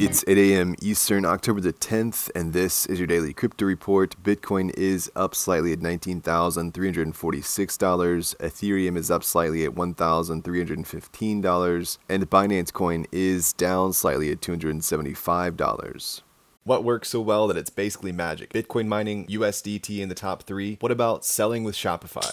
It's 8 a.m. Eastern, October the 10th, and this is your daily crypto report. Bitcoin is up slightly at $19,346. Ethereum is up slightly at $1,315. And Binance Coin is down slightly at $275. What works so well that it's basically magic? Bitcoin mining, USDT in the top three. What about selling with Shopify?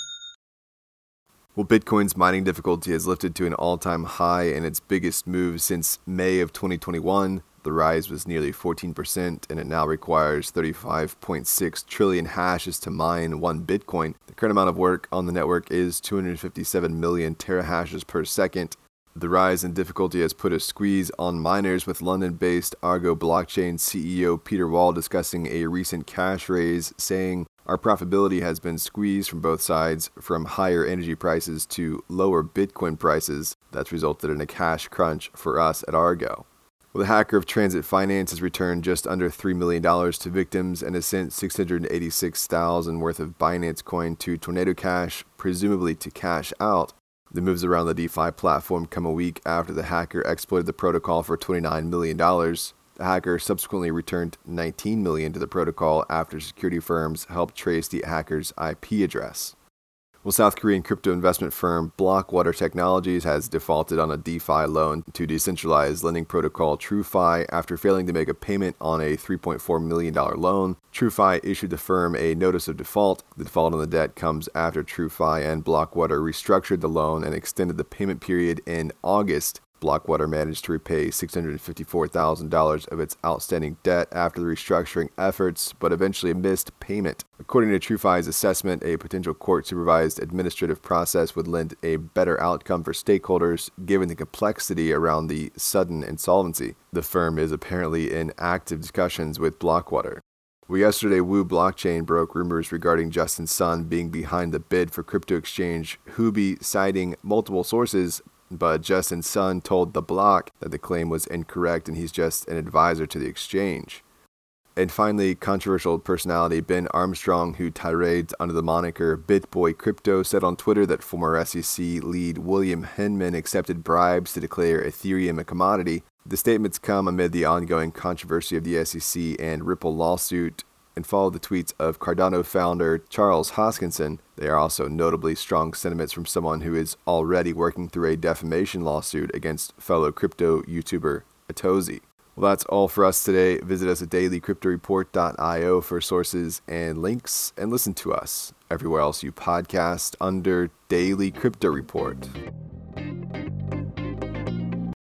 Well, Bitcoin's mining difficulty has lifted to an all time high in its biggest move since May of 2021. The rise was nearly 14%, and it now requires 35.6 trillion hashes to mine one Bitcoin. The current amount of work on the network is 257 million terahashes per second. The rise in difficulty has put a squeeze on miners, with London based Argo blockchain CEO Peter Wall discussing a recent cash raise, saying, our profitability has been squeezed from both sides, from higher energy prices to lower Bitcoin prices. That's resulted in a cash crunch for us at Argo. Well, the hacker of Transit Finance has returned just under $3 million to victims and has sent 686,000 worth of Binance coin to Tornado Cash, presumably to cash out. The moves around the DeFi platform come a week after the hacker exploited the protocol for $29 million. The hacker subsequently returned 19 million to the protocol after security firms helped trace the hacker's IP address. Well, South Korean crypto investment firm Blockwater Technologies has defaulted on a DeFi loan to decentralized lending protocol TrueFi after failing to make a payment on a $3.4 million loan. TrueFi issued the firm a notice of default. The default on the debt comes after TrueFi and Blockwater restructured the loan and extended the payment period in August Blockwater managed to repay $654,000 of its outstanding debt after the restructuring efforts, but eventually missed payment. According to TrueFi's assessment, a potential court supervised administrative process would lend a better outcome for stakeholders given the complexity around the sudden insolvency. The firm is apparently in active discussions with Blockwater. Well, yesterday, Wu Blockchain broke rumors regarding Justin Sun being behind the bid for crypto exchange Huobi, citing multiple sources, but Justin Sun told The Block that the claim was incorrect and he's just an advisor to the exchange. And finally, controversial personality Ben Armstrong, who tirades under the moniker BitBoy Crypto, said on Twitter that former SEC lead William Hinman accepted bribes to declare Ethereum a commodity. The statements come amid the ongoing controversy of the SEC and Ripple lawsuit and follow the tweets of Cardano founder Charles Hoskinson. They are also notably strong sentiments from someone who is already working through a defamation lawsuit against fellow crypto YouTuber Atozi. Well, that's all for us today. Visit us at dailycryptoreport.io for sources and links, and listen to us everywhere else you podcast under Daily Crypto Report.